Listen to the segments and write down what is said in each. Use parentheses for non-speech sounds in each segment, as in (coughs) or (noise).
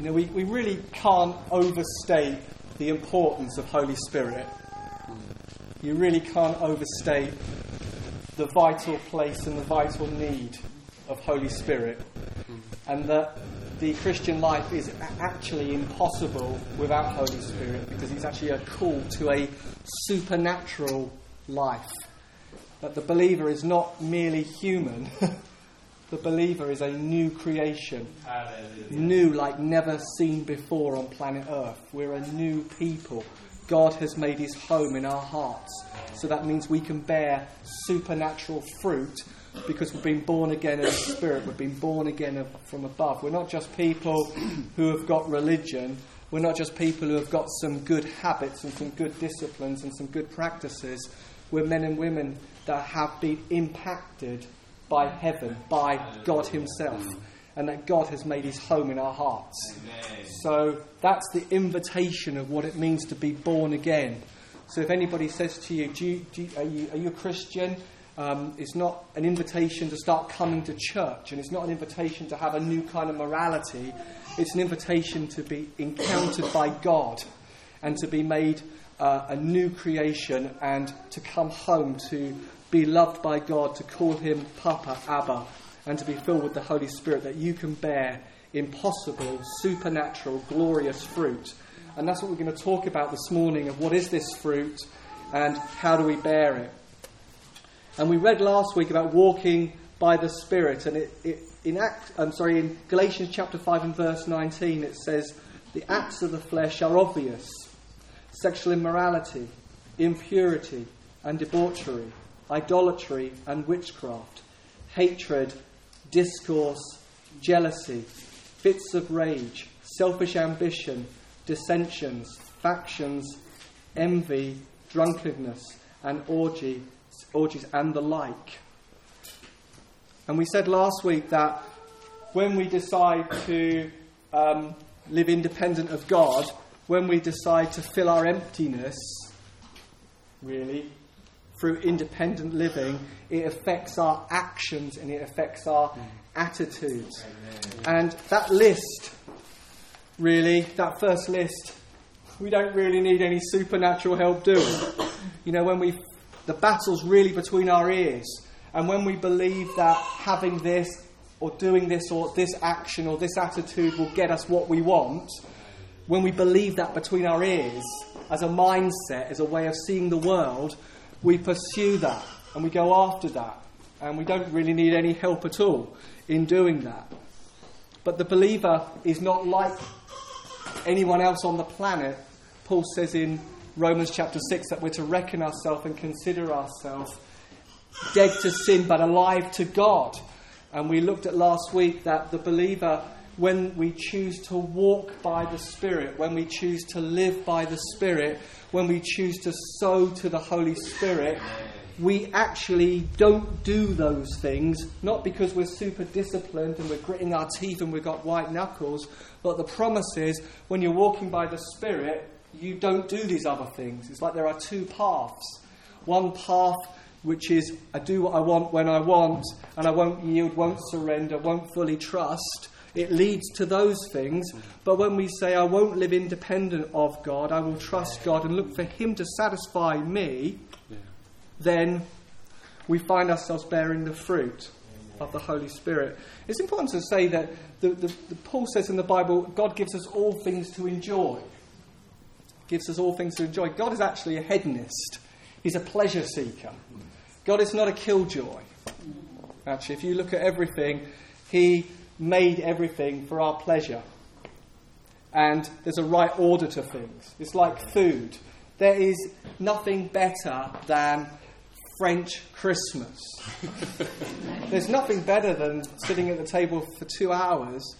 You know, we, we really can't overstate the importance of Holy Spirit. You really can't overstate the vital place and the vital need of Holy Spirit. And that the Christian life is actually impossible without Holy Spirit because it's actually a call to a supernatural life. That the believer is not merely human. (laughs) The believer is a new creation. Hallelujah. New like never seen before on planet Earth. We're a new people. God has made his home in our hearts. So that means we can bear supernatural fruit because we've been born again in the Spirit. We've been born again from above. We're not just people (clears throat) who have got religion. We're not just people who have got some good habits and some good disciplines and some good practices. We're men and women that have been impacted by heaven, by God Himself, and that God has made His home in our hearts. So that's the invitation of what it means to be born again. So if anybody says to you, do you, do you, are, you are you a Christian? Um, it's not an invitation to start coming to church, and it's not an invitation to have a new kind of morality. It's an invitation to be encountered by God and to be made uh, a new creation and to come home to be loved by God, to call him Papa, Abba, and to be filled with the Holy Spirit, that you can bear impossible, supernatural, glorious fruit. And that's what we're going to talk about this morning of what is this fruit and how do we bear it. And we read last week about walking by the Spirit, and it, it, in Act, I'm sorry, in Galatians chapter 5 and verse 19, it says, The acts of the flesh are obvious sexual immorality, impurity, and debauchery idolatry and witchcraft, hatred, discourse, jealousy, fits of rage, selfish ambition, dissensions, factions, envy, drunkenness, and orgy, orgies, and the like. And we said last week that when we decide to um, live independent of God, when we decide to fill our emptiness, really, through independent living, it affects our actions and it affects our mm. attitudes. Amen. And that list, really, that first list, we don't really need any supernatural help doing. you know, when we, the battle's really between our ears. And when we believe that having this or doing this or this action or this attitude will get us what we want, when we believe that between our ears as a mindset, as a way of seeing the world, we pursue that and we go after that. And we don't really need any help at all in doing that. But the believer is not like anyone else on the planet. Paul says in Romans chapter 6 that we're to reckon ourselves and consider ourselves dead to sin but alive to God. And we looked at last week that the believer, when we choose to walk by the Spirit, when we choose to live by the Spirit, when we choose to sow to the Holy Spirit, we actually don't do those things, not because we're super disciplined and we're gritting our teeth and we've got white knuckles, but the promise is when you're walking by the Spirit, you don't do these other things. It's like there are two paths. One path which is I do what I want when I want, and I won't yield, won't surrender, won't fully trust. It leads to those things. But when we say, I won't live independent of God, I will trust God and look for Him to satisfy me, yeah. then we find ourselves bearing the fruit of the Holy Spirit. It's important to say that the, the, the Paul says in the Bible, God gives us all things to enjoy. Gives us all things to enjoy. God is actually a hedonist. He's a pleasure seeker. God is not a killjoy. Actually, if you look at everything, He made everything for our pleasure. And there's a right order to things. It's like food. There is nothing better than French Christmas. (laughs) there's nothing better than sitting at the table for two hours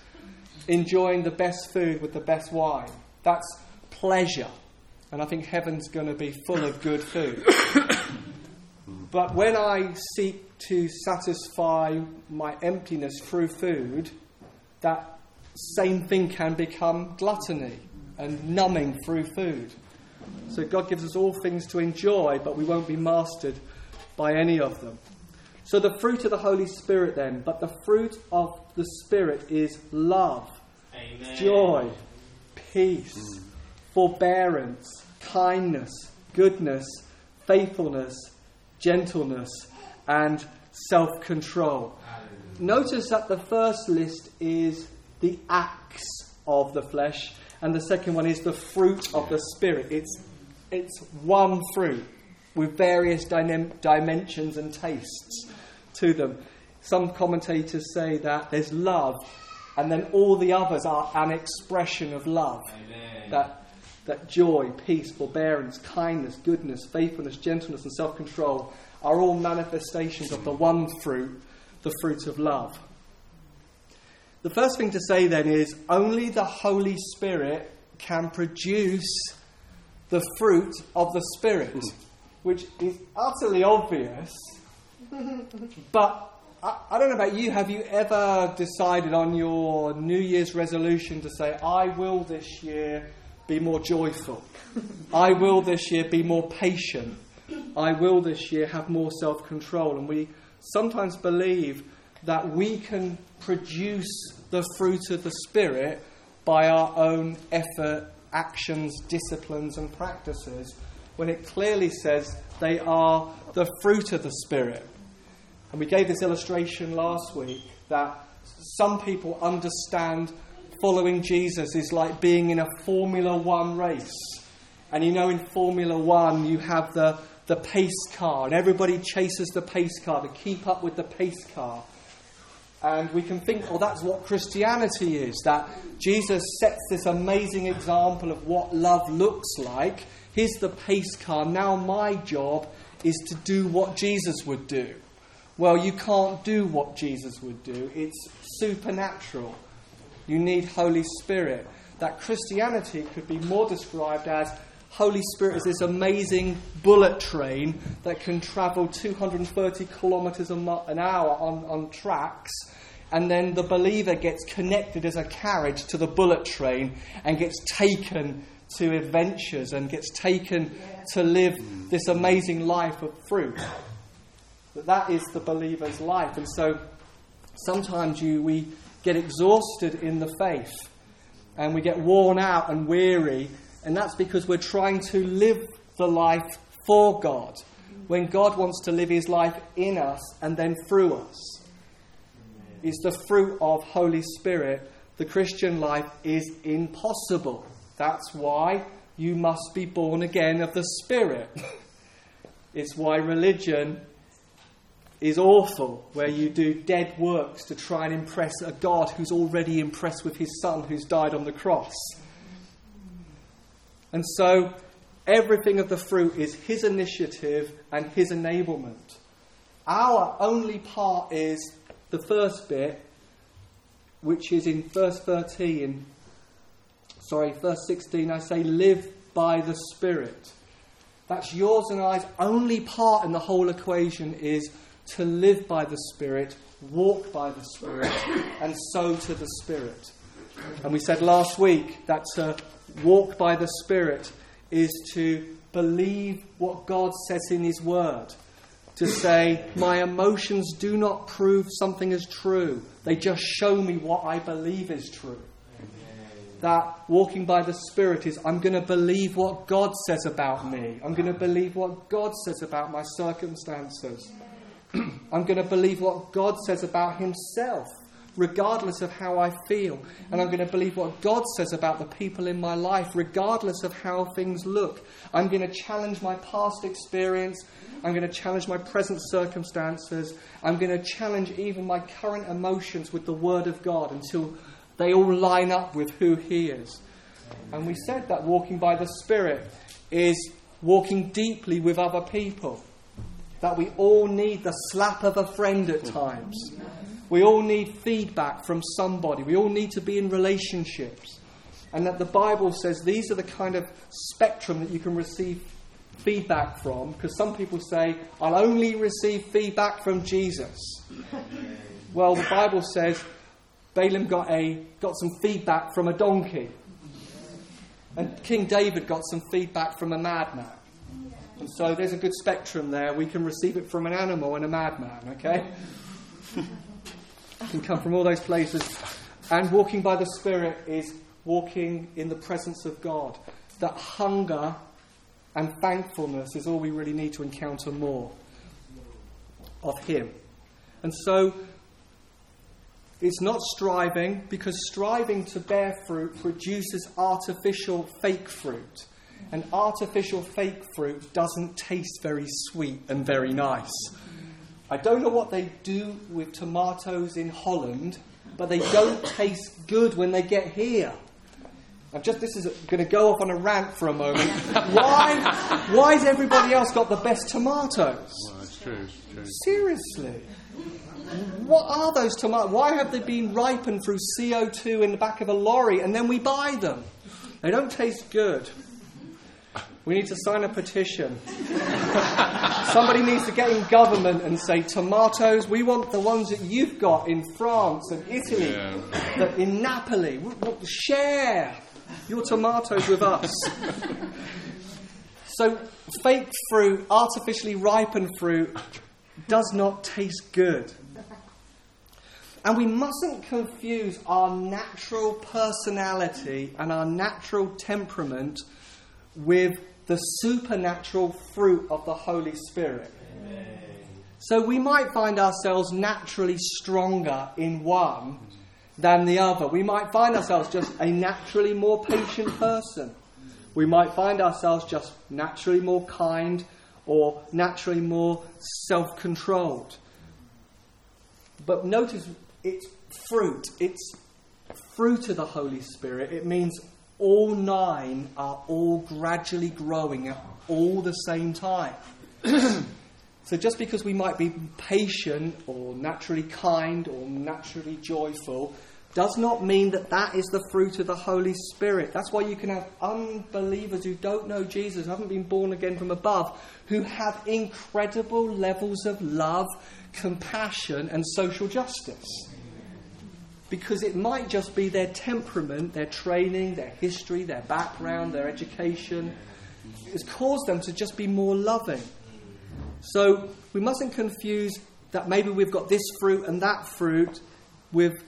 enjoying the best food with the best wine. That's pleasure. And I think heaven's going to be full of good food. (coughs) but when I seek to satisfy my emptiness through food, that same thing can become gluttony and numbing through food. So God gives us all things to enjoy, but we won't be mastered by any of them. So the fruit of the Holy Spirit, then, but the fruit of the Spirit is love, Amen. joy, peace, mm. forbearance, kindness, goodness, faithfulness, gentleness, and self control. Notice that the first list is the acts of the flesh, and the second one is the fruit of the Spirit. It's, it's one fruit with various dynam- dimensions and tastes to them. Some commentators say that there's love, and then all the others are an expression of love. Amen. That, that joy, peace, forbearance, kindness, goodness, faithfulness, gentleness, and self control are all manifestations of the one fruit, the fruit of love. The first thing to say then is only the Holy Spirit can produce the fruit of the Spirit, which is utterly obvious. (laughs) but I, I, don't know about you, have you ever decided on your New Year's resolution to say, I will this year be more joyful? I will this year be more patient? I will this year have more self control? And we sometimes believe that we can produce the fruit of the Spirit by our own effort, actions, disciplines, and practices, when it clearly says they are the fruit of the Spirit. And we gave this illustration last week that some people understand following Jesus is like being in a Formula One race. And you know, in Formula One, you have the, the pace car, and everybody chases the pace car to keep up with the pace car. And we can think, well, that's what Christianity is. That Jesus sets this amazing example of what love looks like. Here's the pace car. Now my job is to do what Jesus would do. Well, you can't do what Jesus would do, it's supernatural. You need Holy Spirit. That Christianity could be more described as Holy Spirit is this amazing bullet train that can travel 230 kilometers an hour on, on tracks. And then the believer gets connected as a carriage to the bullet train and gets taken to adventures and gets taken to live this amazing life of fruit. That that is the believer's life. And so sometimes you, we get exhausted in the faith and we get worn out and weary and that's because we're trying to live the life for God when God wants to live his life in us and then through us. Is the fruit of Holy Spirit. The Christian life is impossible. That's why you must be born again of the Spirit. (laughs) it's why religion is awful, where you do dead works to try and impress a God who's already impressed with his Son who's died on the cross. And so everything of the fruit is his initiative and his enablement. Our only part is the first bit, which is in verse 13. Sorry, verse 16, I say, live by the Spirit. That's yours and I's only part in the whole equation is to live by the Spirit, walk by the Spirit, and sow to the Spirit. And we said last week that to walk by the Spirit is to believe what God says in His Word. To say, my emotions do not prove something is true, they just show me what I believe is true. That walking by the Spirit is, I'm going to believe what God says about me. I'm going to believe what God says about my circumstances. (clears throat) I'm going to believe what God says about Himself regardless of how I feel. And I'm going to believe what God says about the people in my life, regardless of how things look. I'm going to challenge my past experience. I'm going to challenge my present circumstances. I'm going to challenge even my current emotions with the Word of God until they all line up with who He is. And we said that walking by the Spirit is walking deeply with other people. That we all need the slap of a friend at times. We all need feedback from somebody. We all need to be in relationships. And that the Bible says these are the kind of spectrum that you can receive feedback from. Because some people say, I'll only receive feedback from Jesus. well, the Bible says Balaam got, a, got some feedback from a donkey. And King David got some feedback from a madman. And so there's a good spectrum there. We can receive it from an animal and a madman, okay? (laughs) can come from all those places. And walking by the Spirit is walking in the presence of God. That hunger and thankfulness is all we really need to encounter more of Him. And so it's not striving, because striving to bear fruit produces artificial fake fruit. And artificial fake fruit doesn't taste very sweet and very nice. I don't know what they do with tomatoes in Holland, but they don't taste good when they get here. I'm just this is going to go off on a rant for a moment. why? Why has everybody else got the best tomatoes? Well, it's true, it's true. Seriously. What are those tomatoes? Why have they been ripened through CO2 in the back of a lorry and then we buy them? They don't taste good. We need to sign a petition. Somebody needs to get in government and say, tomatoes, we want the ones that you've got in France and Italy, Yeah. that in Napoli. We- we- Share your tomatoes with us. So, fake fruit, artificially ripened fruit, does not taste good. And we mustn't confuse our natural personality and our natural temperament with the supernatural fruit of the Holy Spirit. So we might find ourselves naturally stronger in one than the other. We might find ourselves just a naturally more patient person. We might find ourselves just naturally more kind or naturally more self controlled. But notice it's fruit. It's fruit of the Holy Spirit. It means all nine are all gradually growing at all the same time. (clears throat) so just because we might be patient or naturally kind or naturally joyful does not mean that that is the fruit of the Holy Spirit. That's why you can have unbelievers who don't know Jesus, haven't been born again from above, who have incredible levels of love, compassion, and social justice. Because it might just be their temperament, their training, their history, their background, their education, has caused them to just be more loving. So we mustn't confuse that maybe we've got this fruit and that fruit with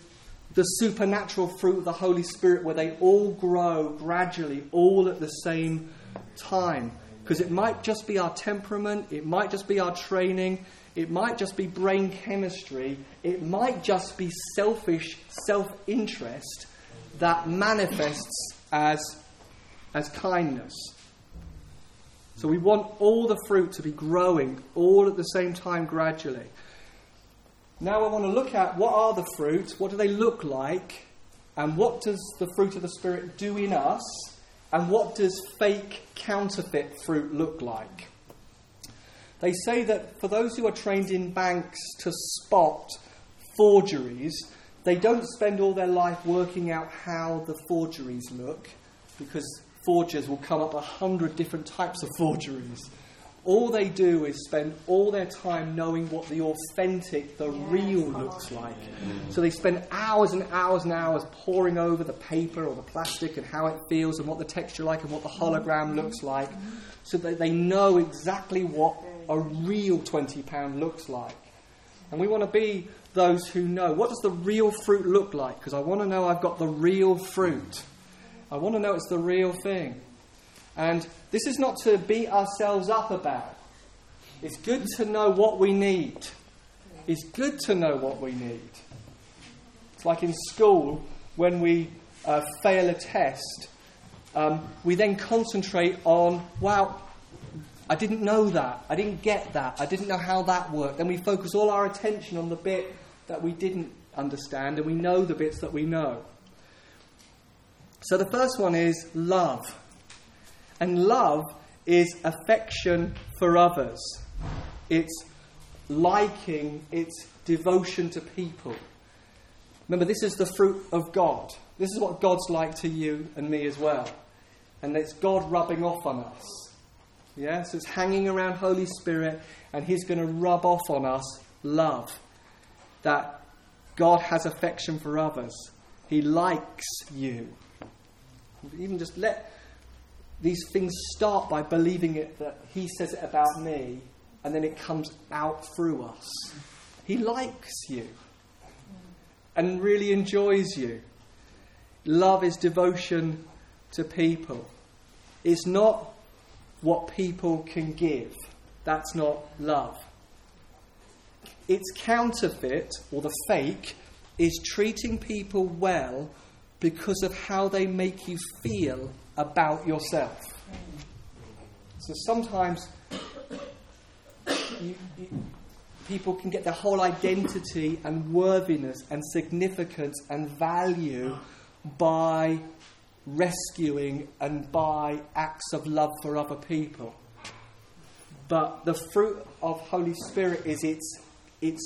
the supernatural fruit of the Holy Spirit where they all grow gradually, all at the same time. Because it might just be our temperament, it might just be our training, it might just be brain chemistry, it might just be selfish self interest that manifests as, as kindness. So we want all the fruit to be growing all at the same time gradually. Now I want to look at what are the fruit, what do they look like, and what does the fruit of the Spirit do in us, and what does fake counterfeit fruit look like. They say that for those who are trained in banks to spot forgeries, they don't spend all their life working out how the forgeries look, because forgers will come up a hundred different types of forgeries. All they do is spend all their time knowing what the authentic, the real looks like. So they spend hours and hours and hours poring over the paper or the plastic and how it feels and what the texture like and what the hologram looks like, so that they know exactly what a real £20 looks like. And we want to be those who know. What does the real fruit look like? Because I want to know I've got the real fruit. I want to know it's the real thing. And this is not to beat ourselves up about. It's good to know what we need. It's good to know what we need. It's like in school when we uh, fail a test, um, we then concentrate on, wow, I didn't know that. I didn't get that. I didn't know how that worked. And we focus all our attention on the bit that we didn't understand, and we know the bits that we know. So the first one is love. And love is affection for others, it's liking, it's devotion to people. Remember, this is the fruit of God. This is what God's like to you and me as well. And it's God rubbing off on us. Yeah, so it's hanging around Holy Spirit, and He's going to rub off on us love. That God has affection for others. He likes you. Even just let these things start by believing it that He says it about me, and then it comes out through us. He likes you and really enjoys you. Love is devotion to people. It's not what people can give. That's not love. Its counterfeit, or the fake, is treating people well because of how they make you feel about yourself. So sometimes you, you, people can get their whole identity and worthiness and significance and value by rescuing and by acts of love for other people. But the fruit of Holy Spirit is its, its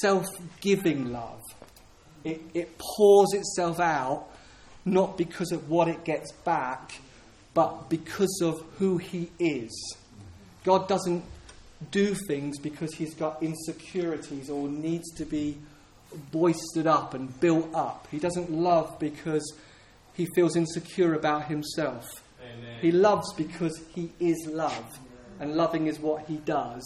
self giving love. It, it pours itself out not because of what it gets back, but because of who He is. God doesn't do things because He's got insecurities or needs to be boisted up and built up. He doesn't love because he feels insecure about himself. Amen. He loves because he is love, and loving is what he does.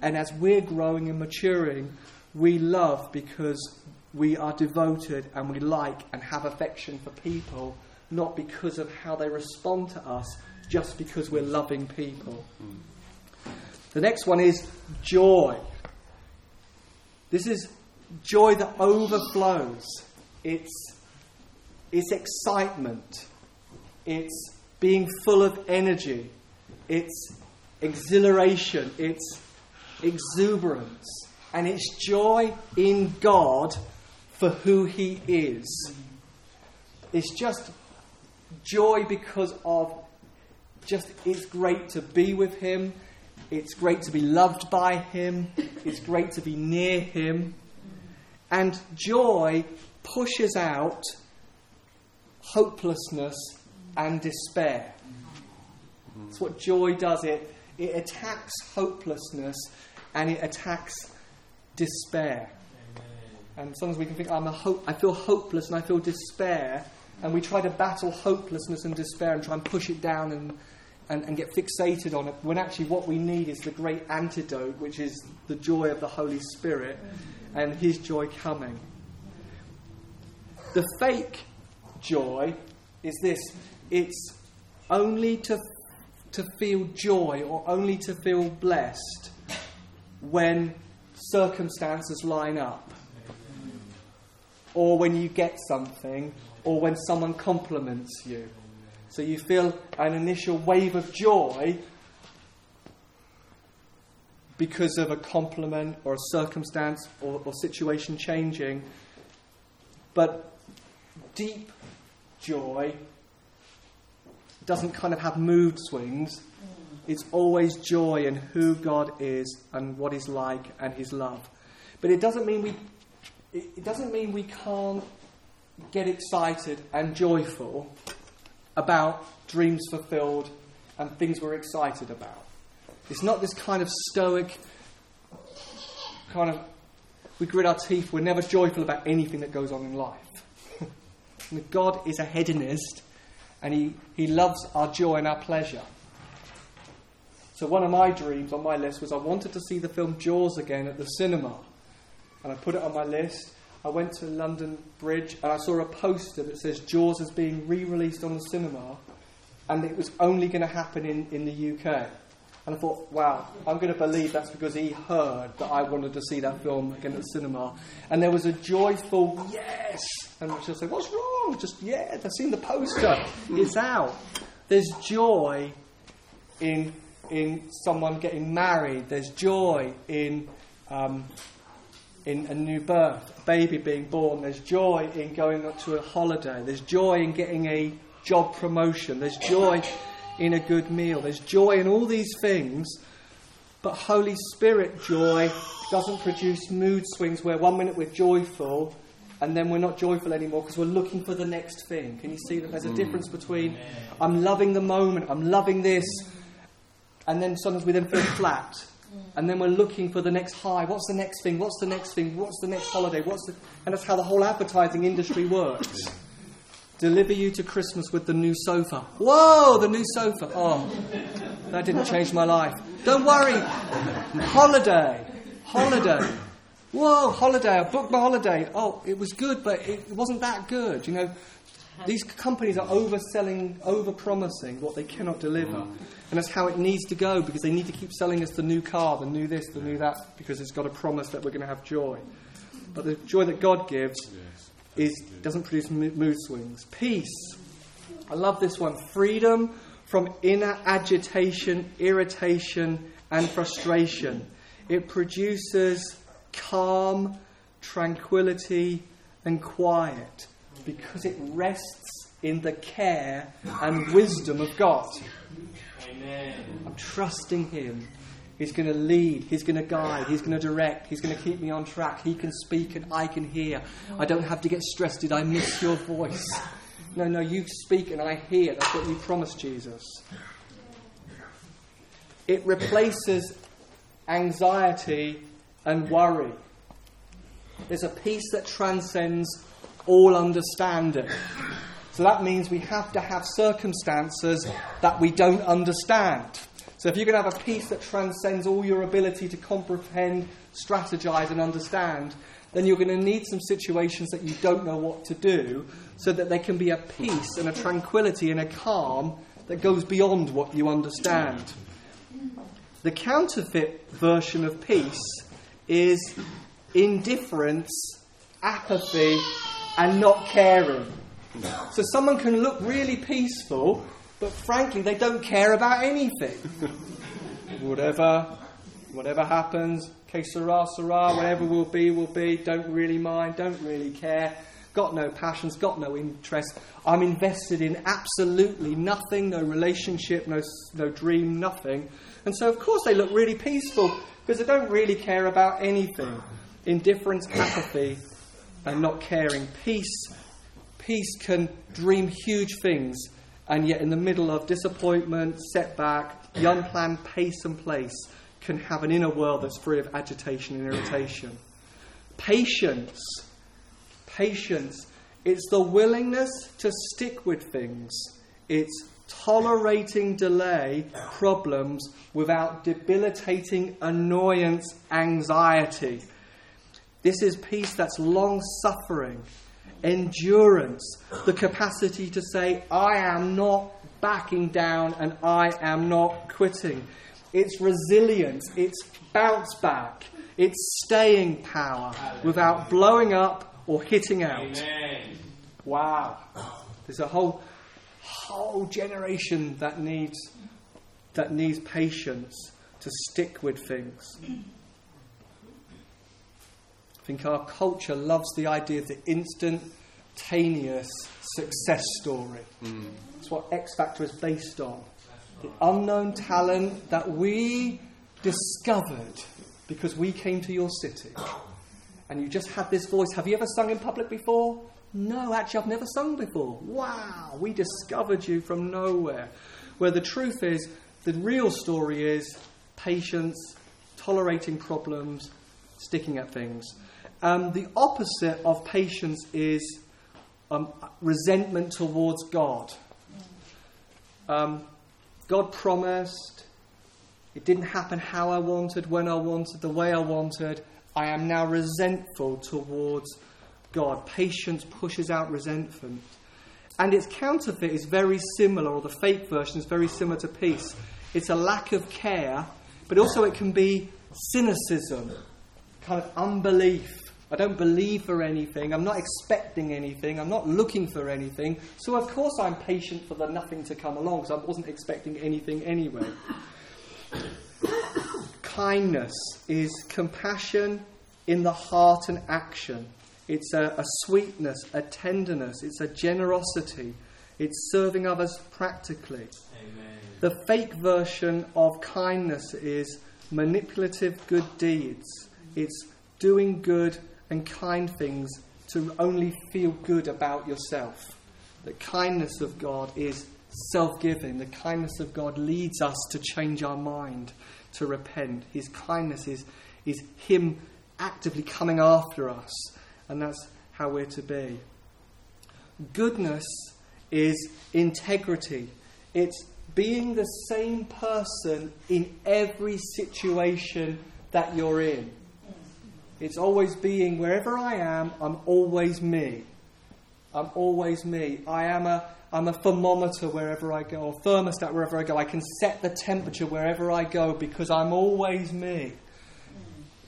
And as we're growing and maturing, we love because we are devoted and we like and have affection for people, not because of how they respond to us, just because we're loving people. The next one is joy. This is joy that overflows. It's, it's excitement. It's being full of energy. It's exhilaration. It's exuberance. And it's joy in God for who He is. It's just joy because of just it's great to be with Him. It's great to be loved by Him. It's great to be near Him. And joy pushes out hopelessness and despair. That's what joy does. It, it attacks hopelessness and it attacks despair. And sometimes we can think, I'm a hope, I feel hopeless and I feel despair. And we try to battle hopelessness and despair and try and push it down and, and, and get fixated on it, when actually what we need is the great antidote, which is the joy of the Holy Spirit and His joy coming. The fake joy is this it's only to, to feel joy or only to feel blessed when circumstances line up or when you get something, or when someone compliments you. So you feel an initial wave of joy because of a compliment or a circumstance or, or situation changing. But deep joy doesn't kind of have mood swings. Mm. It's always joy in who God is and what He's like and His love. But it doesn't mean we it doesn't mean we can't get excited and joyful about dreams fulfilled and things we're excited about. It's not this kind of stoic, kind of, we grit our teeth, we're never joyful about anything that goes on in life. God is a hedonist and he, he loves our joy and our pleasure. So, one of my dreams on my list was I wanted to see the film Jaws again at the cinema and I put it on my list. I went to London Bridge and I saw a poster that says Jaws is being re released on the cinema and it was only going to happen in, in the UK. And I thought, wow, I'm going to believe that's because he heard that I wanted to see that film again at the cinema. And there was a joyful yes. And she'll say, what's wrong? Just, yeah, I've seen the poster. It's out. There's joy in, in someone getting married. There's joy in um, in a new birth, a baby being born. There's joy in going to a holiday. There's joy in getting a job promotion. There's joy in a good meal. There's joy in all these things. But Holy Spirit joy doesn't produce mood swings where one minute we're joyful and then we're not joyful anymore because we're looking for the next thing. Can you see that there's a difference mm. between I'm loving the moment, I'm loving this, and then sometimes we then feel flat and then we're looking for the next high. What's the next thing? What's the next thing? What's the next holiday? What's the... And that's how the whole advertising industry works. Deliver you to Christmas with the new sofa. Whoa, the new sofa. Oh, that didn't change my life. Don't worry. Holiday. Holiday. Whoa, holiday. I booked my holiday. Oh, it was good, but it wasn't that good. You know, These companies are overselling, overpromising what they cannot deliver. And that's how it needs to go because they need to keep selling us the new car, the new this, the new that, because it's got a promise that we're going to have joy. But the joy that God gives is, doesn't produce mood swings. Peace. I love this one. Freedom from inner agitation, irritation, and frustration. It produces calm, tranquility, and quiet because it rests in the care and wisdom of God. Amen. I'm trusting Him. He's going to lead, He's going to guide, He's going to direct, He's going to keep me on track. He can speak and I can hear. I don't have to get stressed. Did I miss your voice? (laughs) No, no, you speak and I hear. That's what you promised, Jesus. It replaces anxiety and worry. There's a peace that transcends all understanding. So that means we have to have circumstances that we don't understand. So if you're going to have a peace that transcends all your ability to comprehend, strategize, and understand, then you're going to need some situations that you don't know what to do so that there can be a peace and a tranquility and a calm that goes beyond what you understand. The counterfeit version of peace is indifference, apathy, and not caring. So someone can look really peaceful, but frankly, they don't care about anything. (laughs) whatever, whatever happens, que sera, sera, whatever will be, will be, don't really mind, don't really care, got no passions, got no interest. I'm invested in absolutely nothing, no relationship, no, no dream, nothing. And so, of course, they look really peaceful because they don't really care about anything. Indifference, apathy, and not caring. Peace peace can dream huge things, and yet in the middle of disappointment, setback, the unplanned pace and place, can have an inner world that's free of agitation and irritation. Patience. Patience. It's the willingness to stick with things. It's tolerating delay, problems, without debilitating annoyance, anxiety. This is peace that's long suffering endurance, the capacity to say, I am not backing down and I am not quitting. It's resilience, it's bounce back, it's staying power without blowing up or hitting out. Amen. Wow. There's a whole whole generation that needs that needs patience to stick with things. Think our culture loves the idea of the instantaneous success story. Mm. That's what X Factor is based on. The unknown talent that we discovered because we came to your city. And you just had this voice. Have you ever sung in public before? No, actually, I've never sung before. Wow, we discovered you from nowhere. Where the truth is, the real story is patience, tolerating problems, sticking at things. Um, the opposite of patience is um, resentment towards God. Um, God promised, it didn't happen how I wanted, when I wanted, the way I wanted. I am now resentful towards God. Patience pushes out resentment. And its counterfeit is very similar, or the fake version is very similar to peace. It's a lack of care, but also it can be cynicism, kind of unbelief. I don't believe for anything. I'm not expecting anything. I'm not looking for anything. So, of course, I'm patient for the nothing to come along because I wasn't expecting anything anyway. Kindness is compassion in the heart and action. It's a, a sweetness, a tenderness, it's a generosity, it's serving others practically. Amen. The fake version of kindness is manipulative good deeds. It's doing good and kind things to only feel good about yourself. The kindness of God is self giving. The kindness of God leads us to change our mind, to repent. His kindness is, is Him actively coming after us, and that's how we're to be. Goodness is integrity, it's being the same person in every situation that you're in. It's always being wherever I am, I'm always me. I'm always me. I am a, I'm a thermometer wherever I go, or thermostat wherever I go. I can set the temperature wherever I go because I'm always me.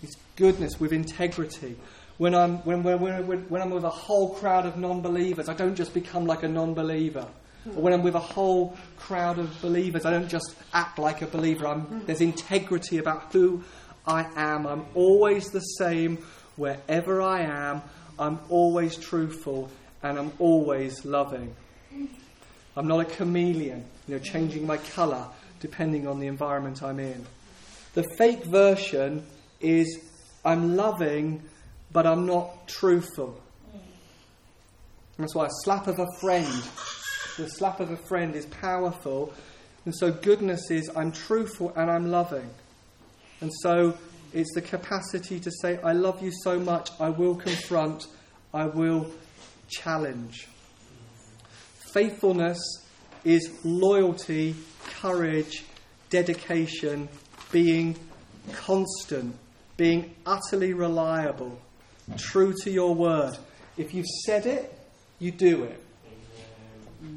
It's goodness with integrity. When I'm, when, when, when, when I'm with a whole crowd of non believers, I don't just become like a non believer. Or when I'm with a whole crowd of believers, I don't just act like a believer. I'm, there's integrity about who I am. I'm always the same wherever I am. I'm always truthful and I'm always loving. I'm not a chameleon, you know, changing my colour depending on the environment I'm in. The fake version is I'm loving, but I'm not truthful. That's why a slap of a friend, the slap of a friend is powerful. And so goodness is I'm truthful and I'm loving. And so it's the capacity to say, I love you so much, I will confront, I will challenge. Faithfulness is loyalty, courage, dedication, being constant, being utterly reliable, true to your word. If you've said it, you do it.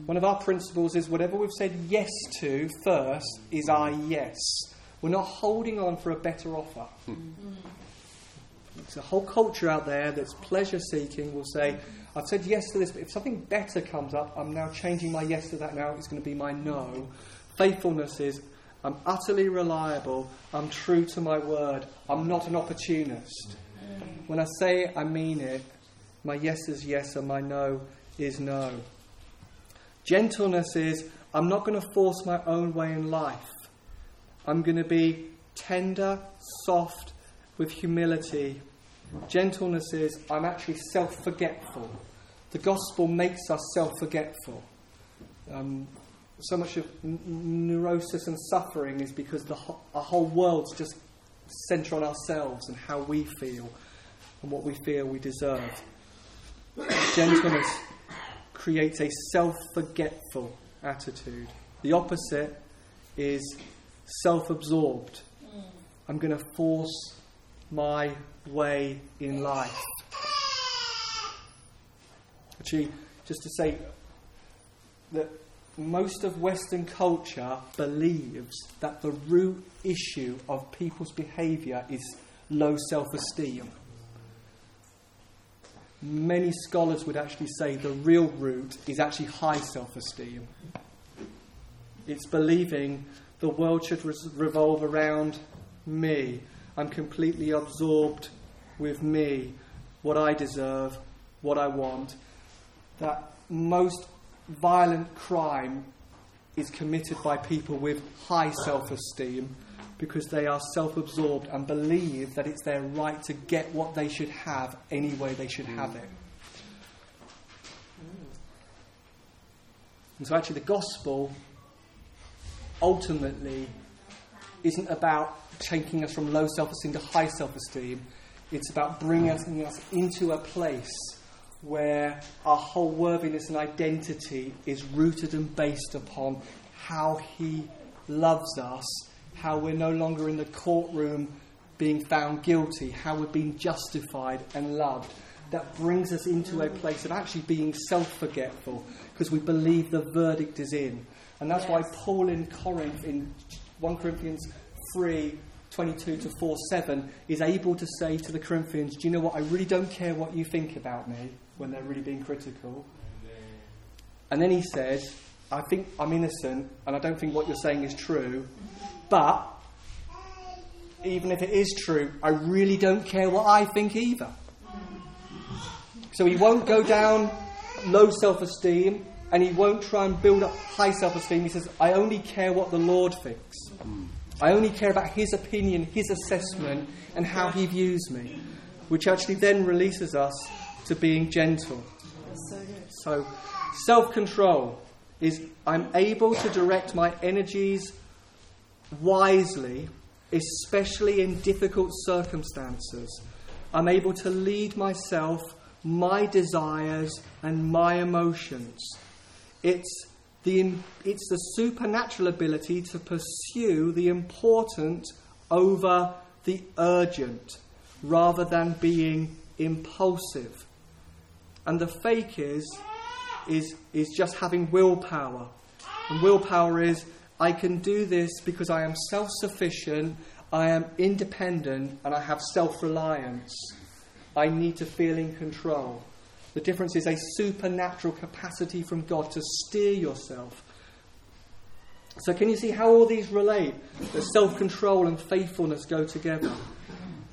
One of our principles is whatever we've said yes to first is our yes. We're not holding on for a better offer. Hmm. Hmm. It's a whole culture out there that's pleasure seeking will say, I've said yes to this, but if something better comes up, I'm now changing my yes to that now. It's going to be my no. Faithfulness is I'm utterly reliable. I'm true to my word. I'm not an opportunist. Hmm. When I say it, I mean it. My yes is yes and my no is no. Gentleness is I'm not going to force my own way in life. I'm going to be tender, soft, with humility Gentleness is I'm actually self forgetful. The gospel makes us self forgetful. Um, so much of n- neurosis and suffering is because the ho- our whole world's just centre on ourselves and how we feel and what we feel we deserve. Gentleness creates a self forgetful attitude. The opposite is self absorbed. I'm going to force my way in life. Actually, just to say that most of Western culture believes that the root issue of people's behaviour is low self esteem. Many scholars would actually say the real root is actually high self esteem. It's believing the world should revolve around me. I'm completely absorbed with me, what I deserve, what I want. That most violent crime is committed by people with high self esteem because they are self absorbed and believe that it's their right to get what they should have any way they should have it. And so, actually, the gospel ultimately isn't about taking us from low self esteem to high self esteem. It's about bringing us into a place where our whole worthiness and identity is rooted and based upon how He loves us, how we're no longer in the courtroom being found guilty, how we're being justified and loved. That brings us into a place of actually being self forgetful because we believe the verdict is in. And that's yes. why Paul in Corinth, in 1 Corinthians 3 22 to 4 7 is able to say to the Corinthians, Do you know what? I really don't care what you think about me when they're really being critical. And then he says, I think I'm innocent and I don't think what you're saying is true, but even if it is true, I really don't care what I think either. So he won't go down low self esteem and he won't try and build up high self esteem. He says, I only care what the Lord thinks. I only care about his opinion, his assessment, and how he views me, which actually then releases us to being gentle. So, self control is I'm able to direct my energies wisely, especially in difficult circumstances. I'm able to lead myself, my desires, and my emotions. It's the, it's the supernatural ability to pursue the important over the urgent rather than being impulsive. And the fake is is, is just having willpower. And willpower is I can do this because I am self sufficient, I am independent, and I have self reliance. I need to feel in control. The difference is a supernatural capacity from God to steer yourself. So, can you see how all these relate? That self control and faithfulness go together.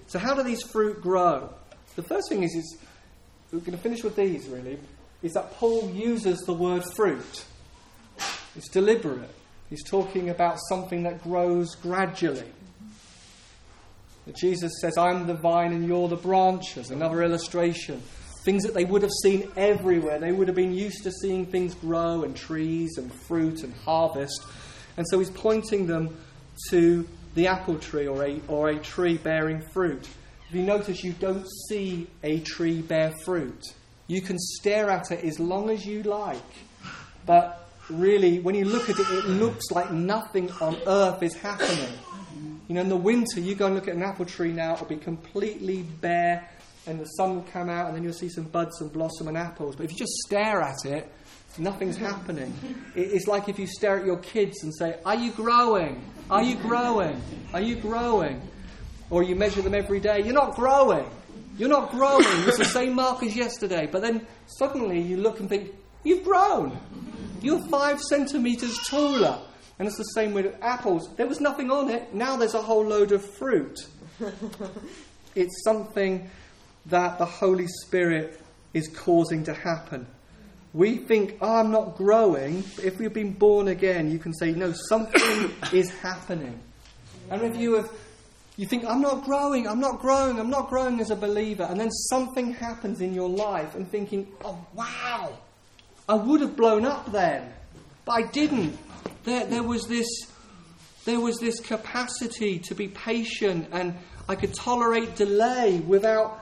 So, how do these fruit grow? The first thing is, is we're going to finish with these really, is that Paul uses the word fruit. It's deliberate. He's talking about something that grows gradually. Jesus says, I'm the vine and you're the branches. Another illustration. Things that they would have seen everywhere. They would have been used to seeing things grow and trees and fruit and harvest. And so he's pointing them to the apple tree or a, or a tree bearing fruit. If you notice, you don't see a tree bear fruit. You can stare at it as long as you like, but really, when you look at it, it looks like nothing on earth is happening. You know, in the winter, you go and look at an apple tree now, it'll be completely bare, and the sun will come out, and then you'll see some buds and blossom and apples. But if you just stare at it, nothing's happening. It's like if you stare at your kids and say, Are you growing? Are you growing? Are you growing? Or you measure them every day, you're not growing. You're not growing. It's the same mark as yesterday. But then suddenly you look and think, You've grown. You're five centimetres taller. And it's the same with apples. There was nothing on it. Now there's a whole load of fruit. it's something that the Holy Spirit is causing to happen. We think, oh, I'm not growing. But if we've been born again, you can say, no, something (coughs) is happening. And if you have, you think, I'm not growing, I'm not growing, I'm not growing as a believer, and then something happens in your life, and thinking, oh, wow, I would have blown up then, but I didn't. There, there was this, there was this capacity to be patient, and I could tolerate delay without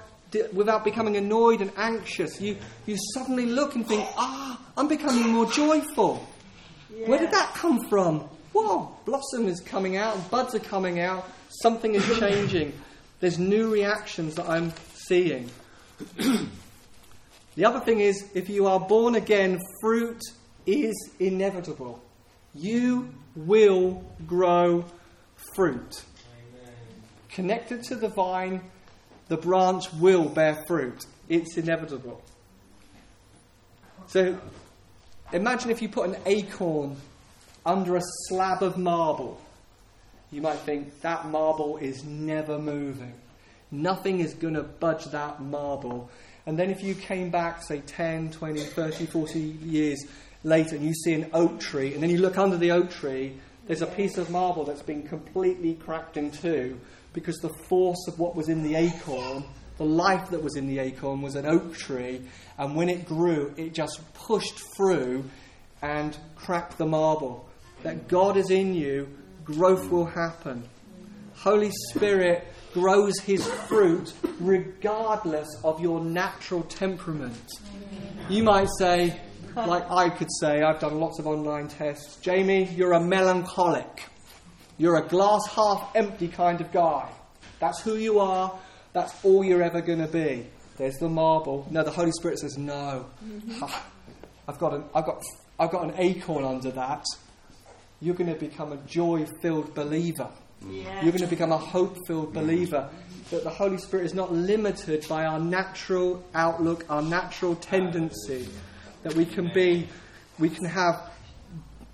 without becoming annoyed and anxious. You, you suddenly look and think, ah, I'm becoming more joyful. Yeah. Where did that come from? Whoa, blossom is coming out, buds are coming out, something is changing. (coughs) There's new reactions that I'm seeing. (clears throat) the other thing is, if you are born again, fruit is inevitable. You will grow fruit. Amen. Connected to the vine, the branch will bear fruit. It's inevitable. So imagine if you put an acorn under a slab of marble. You might think that marble is never moving. Nothing is going to budge that marble. And then if you came back, say 10, 20, 30, 40 years later, and you see an oak tree, and then you look under the oak tree, there's a piece of marble that's been completely cracked in two because the force of what was in the acorn, the life that was in the acorn, was an oak tree, and when it grew, it just pushed through and cracked the marble. That God is in you, growth will happen. Holy Spirit grows his fruit regardless of your natural temperament. You might say, like I could say, I've done lots of online tests, Jamie, you're a melancholic. You're a glass half empty kind of guy. That's who you are. That's all you're ever going to be. There's the marble. No, the Holy Spirit says, no. Mm-hmm. (laughs) I've, got an, I've, got, I've got an acorn under that. You're going to become a joy filled believer. Yeah. You're going to become a hope filled believer. That the Holy Spirit is not limited by our natural outlook, our natural tendency. That we can be, we can have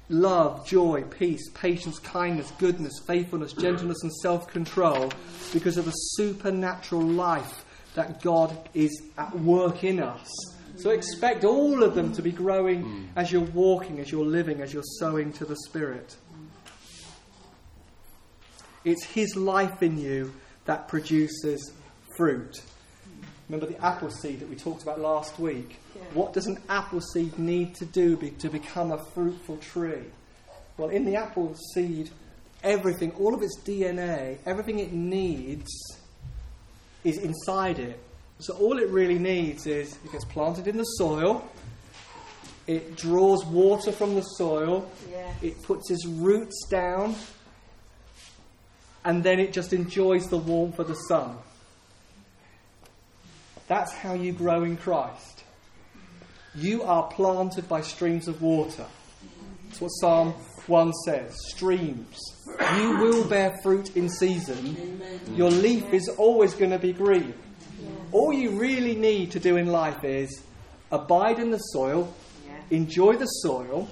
love, joy, peace, patience, kindness, goodness, faithfulness, gentleness, and self control because of the supernatural life that God is at work in us. So expect all of them to be growing hmm. as you're walking, as you're living, as you're sowing to the Spirit. It's His life in you that produces fruit. Remember the apple seed that we talked about last week? Yeah. What does an apple seed need to do be, to become a fruitful tree? Well, in the apple seed, everything, all of its DNA, everything it needs is inside it. So all it really needs is it gets planted in the soil, it draws water from the soil, yeah. it puts its roots down, and then it just enjoys the warmth of the sun. That's how you grow in Christ. You are planted by streams of water. That's what Psalm 1 says. Streams. You will bear fruit in season. Your leaf is always going to be green. All you really need to do in life is abide in the soil, enjoy the soil,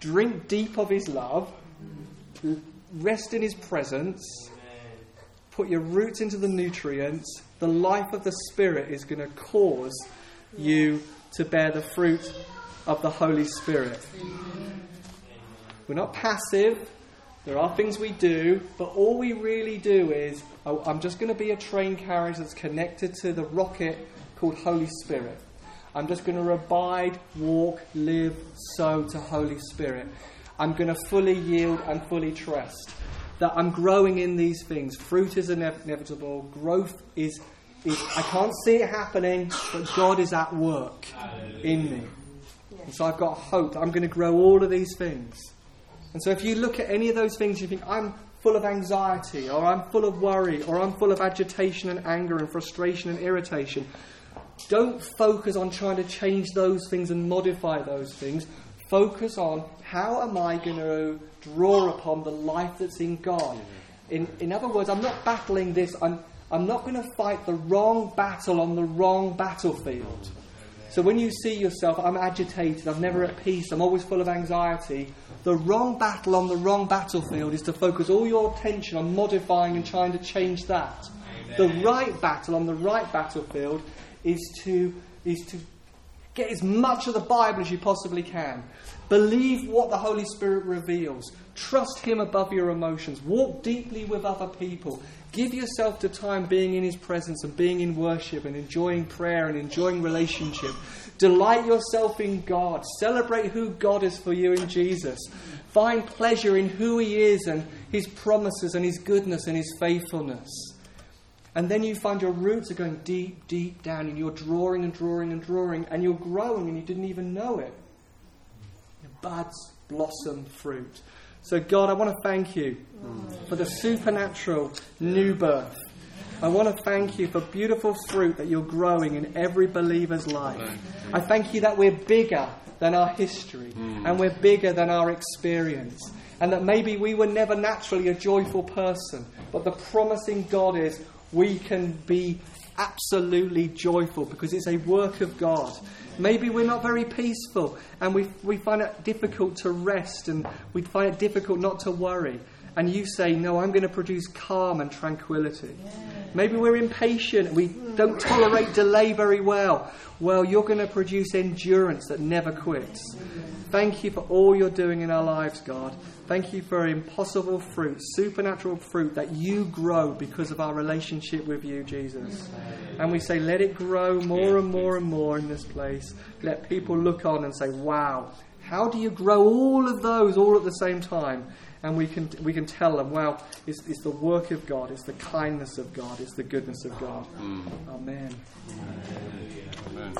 drink deep of His love, rest in His presence, put your roots into the nutrients. The life of the Spirit is going to cause you to bear the fruit of the Holy Spirit. We're not passive. There are things we do, but all we really do is oh, I'm just going to be a train carriage that's connected to the rocket called Holy Spirit. I'm just going to abide, walk, live, sow to Holy Spirit. I'm going to fully yield and fully trust that I'm growing in these things. Fruit is inevitable. Growth is, is I can't see it happening, but God is at work in me. And so I've got hope. I'm going to grow all of these things. And so if you look at any of those things, you think, I'm full of anxiety, or I'm full of worry, or I'm full of agitation and anger and frustration and irritation. Don't focus on trying to change those things and modify those things. Focus on how am I going to draw upon the life that's in God. In, in other words, I'm not battling this, I'm, I'm not going to fight the wrong battle on the wrong battlefield. So when you see yourself, I'm agitated, I'm never at peace, I'm always full of anxiety, the wrong battle on the wrong battlefield is to focus all your attention on modifying and trying to change that. Amen. The right battle on the right battlefield is to, is to get as much of the Bible as you possibly can. Believe what the Holy Spirit reveals. Trust Him above your emotions. Walk deeply with other people. Give yourself to time being in His presence and being in worship and enjoying prayer and enjoying relationship. Delight yourself in God. Celebrate who God is for you in Jesus. Find pleasure in who He is and His promises and His goodness and His faithfulness. And then you find your roots are going deep, deep down, and you're drawing and drawing and drawing, and you're growing and you didn't even know it. Your buds blossom fruit. So, God, I want to thank you for the supernatural new birth. I want to thank you for beautiful fruit that you're growing in every believer's life. I thank you that we're bigger than our history and we're bigger than our experience. And that maybe we were never naturally a joyful person, but the promising God is we can be absolutely joyful because it's a work of God. Maybe we're not very peaceful and we, we find it difficult to rest and we find it difficult not to worry. And you say, No, I'm going to produce calm and tranquility. Yeah. Maybe we're impatient, we don't tolerate delay very well. Well, you're going to produce endurance that never quits. Thank you for all you're doing in our lives, God. Thank you for impossible fruit, supernatural fruit that you grow because of our relationship with you, Jesus. And we say, let it grow more and more and more in this place. Let people look on and say, wow, how do you grow all of those all at the same time? And we can, we can tell them, well, it's, it's the work of God, it's the kindness of God, it's the goodness of God. Mm. Amen. Amen.